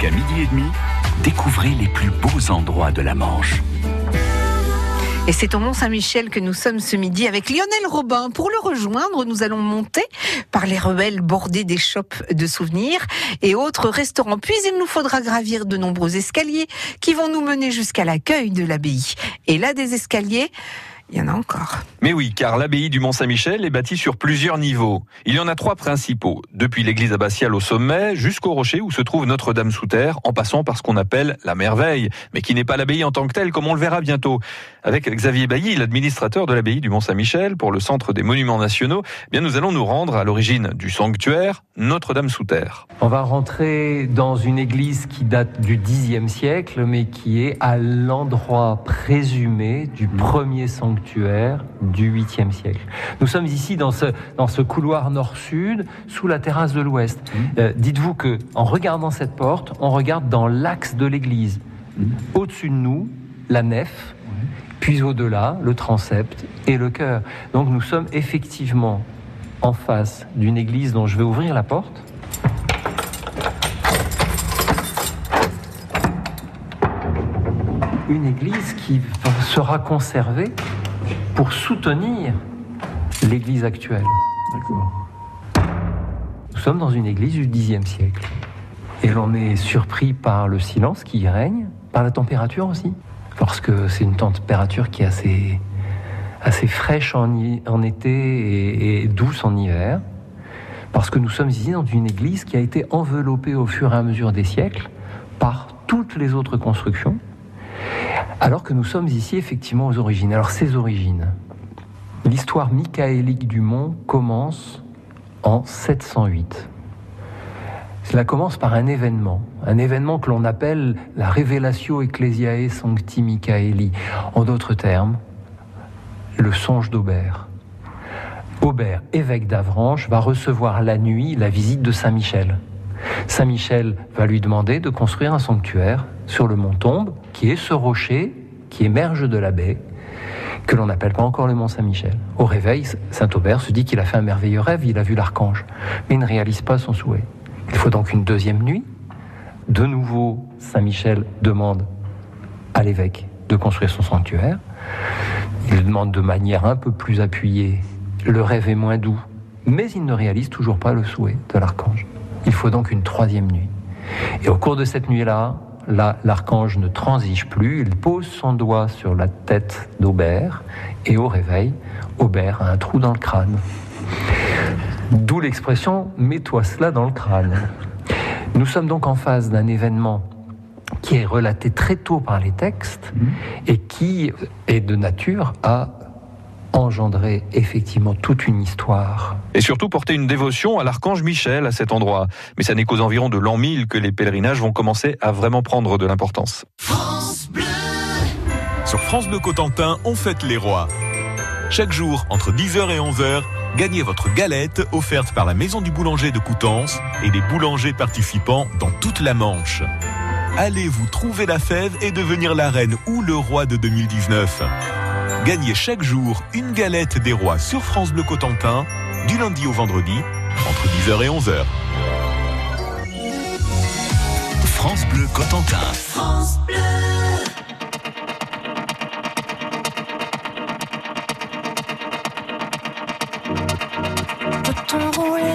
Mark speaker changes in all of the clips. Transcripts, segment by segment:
Speaker 1: Jusqu'à midi et demi, découvrez les plus beaux endroits de la Manche.
Speaker 2: Et c'est au Mont-Saint-Michel que nous sommes ce midi avec Lionel Robin. Pour le rejoindre, nous allons monter par les ruelles bordées des shops de souvenirs et autres restaurants. Puis il nous faudra gravir de nombreux escaliers qui vont nous mener jusqu'à l'accueil de l'abbaye. Et là, des escaliers, il y en a encore.
Speaker 3: Mais oui, car l'abbaye du Mont-Saint-Michel est bâtie sur plusieurs niveaux. Il y en a trois principaux, depuis l'église abbatiale au sommet jusqu'au rocher où se trouve Notre-Dame sous terre, en passant par ce qu'on appelle la merveille, mais qui n'est pas l'abbaye en tant que telle, comme on le verra bientôt. Avec Xavier Bailly, l'administrateur de l'abbaye du Mont-Saint-Michel, pour le Centre des Monuments Nationaux, eh bien nous allons nous rendre à l'origine du sanctuaire Notre-Dame sous terre.
Speaker 4: On va rentrer dans une église qui date du Xe siècle, mais qui est à l'endroit présumé du premier sanctuaire du 8e siècle. Nous sommes ici dans ce, dans ce couloir nord-sud, sous la terrasse de l'ouest. Mmh. Euh, dites-vous que en regardant cette porte, on regarde dans l'axe de l'église. Mmh. Au-dessus de nous, la nef, puis au-delà, le transept et le chœur. Donc nous sommes effectivement en face d'une église dont je vais ouvrir la porte. Une église qui sera conservée pour soutenir l'Église actuelle. Nous sommes dans une église du Xe siècle. Et l'on est surpris par le silence qui y règne, par la température aussi. Parce que c'est une température qui est assez, fraîche en, été et, et, douce en hiver. Parce que nous sommes ici dans une église qui a été enveloppée au fur et à mesure des siècles par toutes les autres constructions alors que nous sommes ici effectivement aux origines. Alors ces origines, l'histoire michaélique du mont commence en 708. Cela commence par un événement, un événement que l'on appelle la Revelatio Ecclesiae Sancti Michaeli. En d'autres termes, le songe d'Aubert. Aubert, évêque d'Avranches, va recevoir la nuit la visite de Saint Michel. Saint Michel va lui demander de construire un sanctuaire sur le mont Tombe, qui est ce rocher qui émerge de la baie, que l'on n'appelle pas encore le mont Saint-Michel. Au réveil, Saint-Aubert se dit qu'il a fait un merveilleux rêve, il a vu l'archange, mais il ne réalise pas son souhait. Il faut donc une deuxième nuit. De nouveau, Saint-Michel demande à l'évêque de construire son sanctuaire. Il demande de manière un peu plus appuyée. Le rêve est moins doux, mais il ne réalise toujours pas le souhait de l'archange. Il faut donc une troisième nuit. Et au cours de cette nuit-là, Là, l'archange ne transige plus, il pose son doigt sur la tête d'Aubert et au réveil, Aubert a un trou dans le crâne. D'où l'expression mets-toi cela dans le crâne. Nous sommes donc en face d'un événement qui est relaté très tôt par les textes et qui est de nature à engendrer effectivement toute une histoire.
Speaker 3: Et surtout porter une dévotion à l'archange Michel à cet endroit. Mais ça n'est qu'aux environs de l'an 1000 que les pèlerinages vont commencer à vraiment prendre de l'importance. France Bleu
Speaker 5: Sur France Bleu Cotentin, on fête les rois. Chaque jour, entre 10h et 11h, gagnez votre galette offerte par la Maison du Boulanger de Coutances et les boulangers participants dans toute la Manche. Allez vous trouver la fève et devenir la reine ou le roi de 2019. Gagnez chaque jour une galette des rois sur France Bleu Cotentin, du lundi au vendredi, entre 10h et 11h.
Speaker 1: France Bleu Cotentin. France Bleu.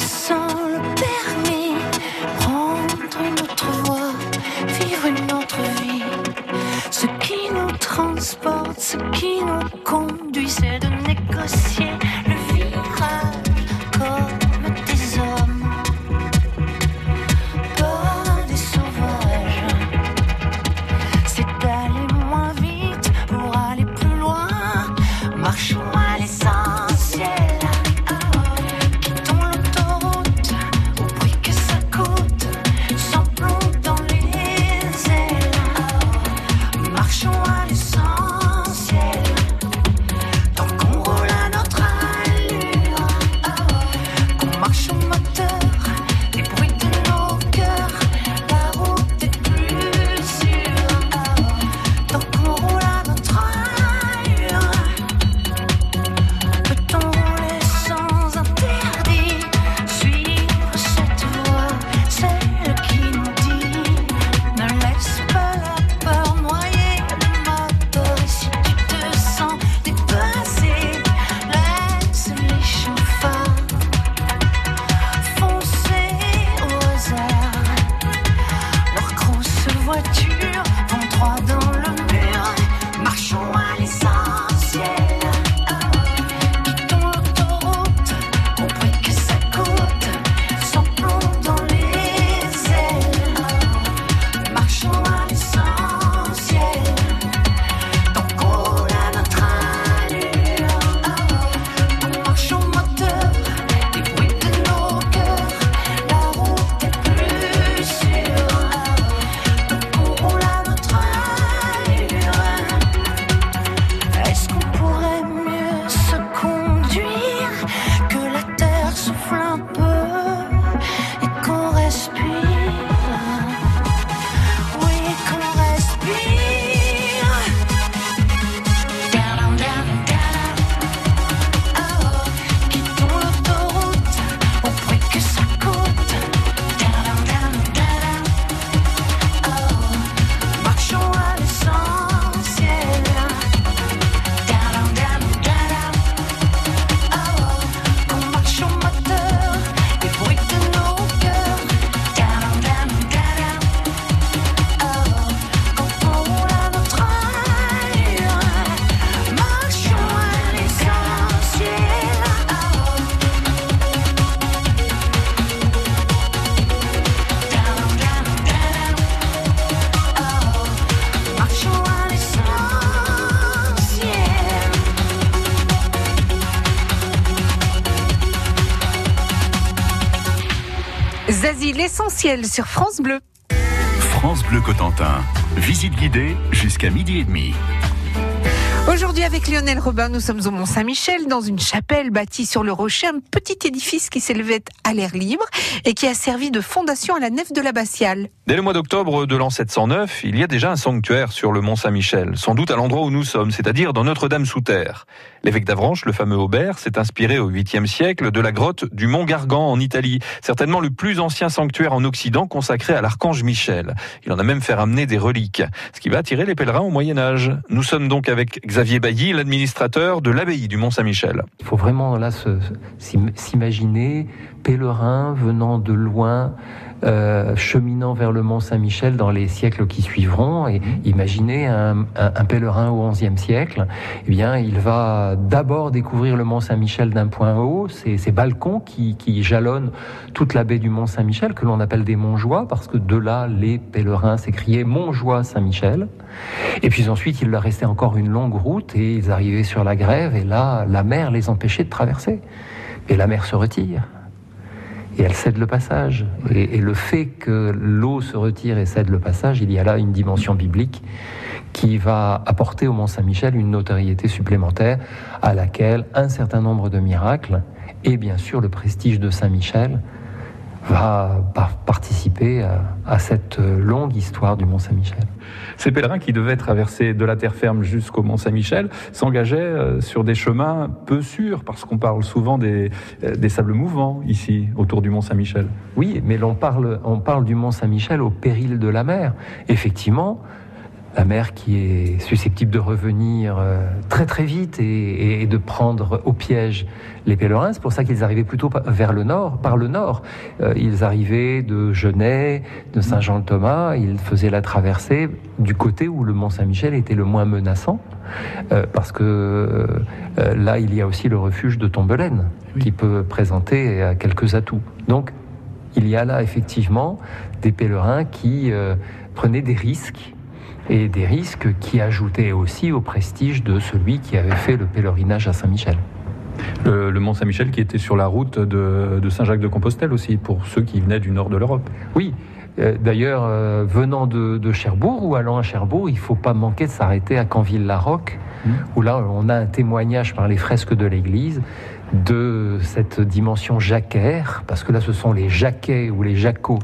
Speaker 6: song. L'essentiel
Speaker 2: sur France Bleu.
Speaker 1: France Bleu Cotentin. Visite guidée jusqu'à midi et demi.
Speaker 2: Aujourd'hui, avec Lionel Robin, nous sommes au Mont-Saint-Michel, dans une chapelle bâtie sur le rocher, un petit édifice qui s'élevait à l'air libre et qui a servi de fondation à la nef de l'abbatiale.
Speaker 3: Dès le mois d'octobre de l'an 709, il y a déjà un sanctuaire sur le mont Saint-Michel, sans doute à l'endroit où nous sommes, c'est-à-dire dans Notre-Dame-sous-Terre. L'évêque d'Avranches, le fameux Aubert, s'est inspiré au 8e siècle de la grotte du Mont Gargan en Italie, certainement le plus ancien sanctuaire en Occident consacré à l'archange Michel. Il en a même fait ramener des reliques, ce qui va attirer les pèlerins au Moyen Âge. Nous sommes donc avec Xavier Bailly, l'administrateur de l'abbaye du Mont Saint-Michel.
Speaker 4: Il faut vraiment là s'imaginer pèlerins venant de loin, euh, cheminant vers le Mont Saint-Michel dans les siècles qui suivront. Et imaginez un, pèlerin au XIe siècle, eh bien, il va d'abord découvrir le Mont Saint-Michel d'un point haut, ces, ces balcons qui, qui jalonnent toute la baie du Mont Saint-Michel, que l'on appelle des Montjoie, parce que de là, les pèlerins s'écriaient Montjoie Saint-Michel. Et puis ensuite, il leur restait encore une longue route et ils arrivaient sur la grève et là, la mer les empêchait de traverser. Et la mer se retire. Et elle cède le passage. Et, le fait que l'eau se retire et cède le passage, il y a là une dimension biblique qui va apporter au Mont Saint-Michel une notoriété supplémentaire à laquelle un certain nombre de miracles et bien sûr le prestige de Saint-Michel va par- participer à, à cette longue histoire du Mont Saint-Michel.
Speaker 7: Ces pèlerins qui devaient traverser de la terre ferme jusqu'au Mont Saint-Michel s'engageaient euh, sur des chemins peu sûrs, parce qu'on parle souvent des, euh, des sables mouvants ici, autour du Mont Saint-Michel.
Speaker 4: Oui, mais l'on parle, on parle du Mont Saint-Michel au péril de la mer. Effectivement, la mer qui est susceptible de revenir euh, très très vite et, et de prendre au piège les pèlerins. C'est pour ça qu'ils arrivaient plutôt vers le nord, par le nord. Euh, ils arrivaient de Genève, de Saint-Jean-de-Thomas. Ils faisaient la traversée du côté où le Mont Saint-Michel était le moins menaçant, euh, parce que là, il y a aussi le refuge de Tombelaine, qui peut présenter quelques atouts. Donc, il y a là effectivement des pèlerins qui euh, prenaient des risques et des risques qui ajoutaient aussi au prestige de celui qui avait fait le pèlerinage à Saint-Michel.
Speaker 7: Le, le Mont Saint-Michel qui était sur la route de, de Saint-Jacques-de-Compostelle aussi, pour ceux qui venaient du nord de l'Europe.
Speaker 4: Oui, euh, d'ailleurs, euh, venant de, de Cherbourg ou allant à Cherbourg, il ne faut pas manquer de s'arrêter à Canville-la-Roque,
Speaker 7: Mhm.
Speaker 4: où là, on a un témoignage par les fresques de l'église de cette dimension jacquaire, parce que là, ce sont les Jacquets ou les Jacots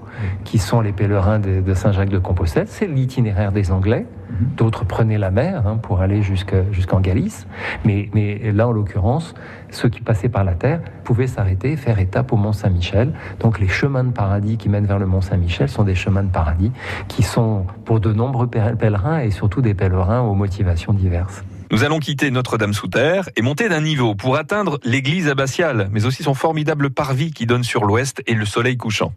Speaker 4: qui sont les pèlerins de, de Saint-Jacques-de-Compostelle. C'est l'itinéraire des Anglais.
Speaker 7: Mhm.
Speaker 4: D'autres prenaient la mer hein, pour aller jusque- jusqu'en Galice. Mais, mais là, en l'occurrence, ceux qui passaient par la terre pouvaient s'arrêter et faire étape au Mont Saint-Michel. Donc les chemins de paradis qui mènent vers le Mont Saint-Michel sont des chemins de paradis qui sont pour de nombreux pè- pèlerins et surtout des pèlerins aux motivations diverses.
Speaker 3: Nous allons quitter Notre-Dame-sous-Terre et monter d'un niveau pour atteindre l'église abbatiale, mais aussi son formidable parvis qui donne sur l'ouest et le soleil couchant.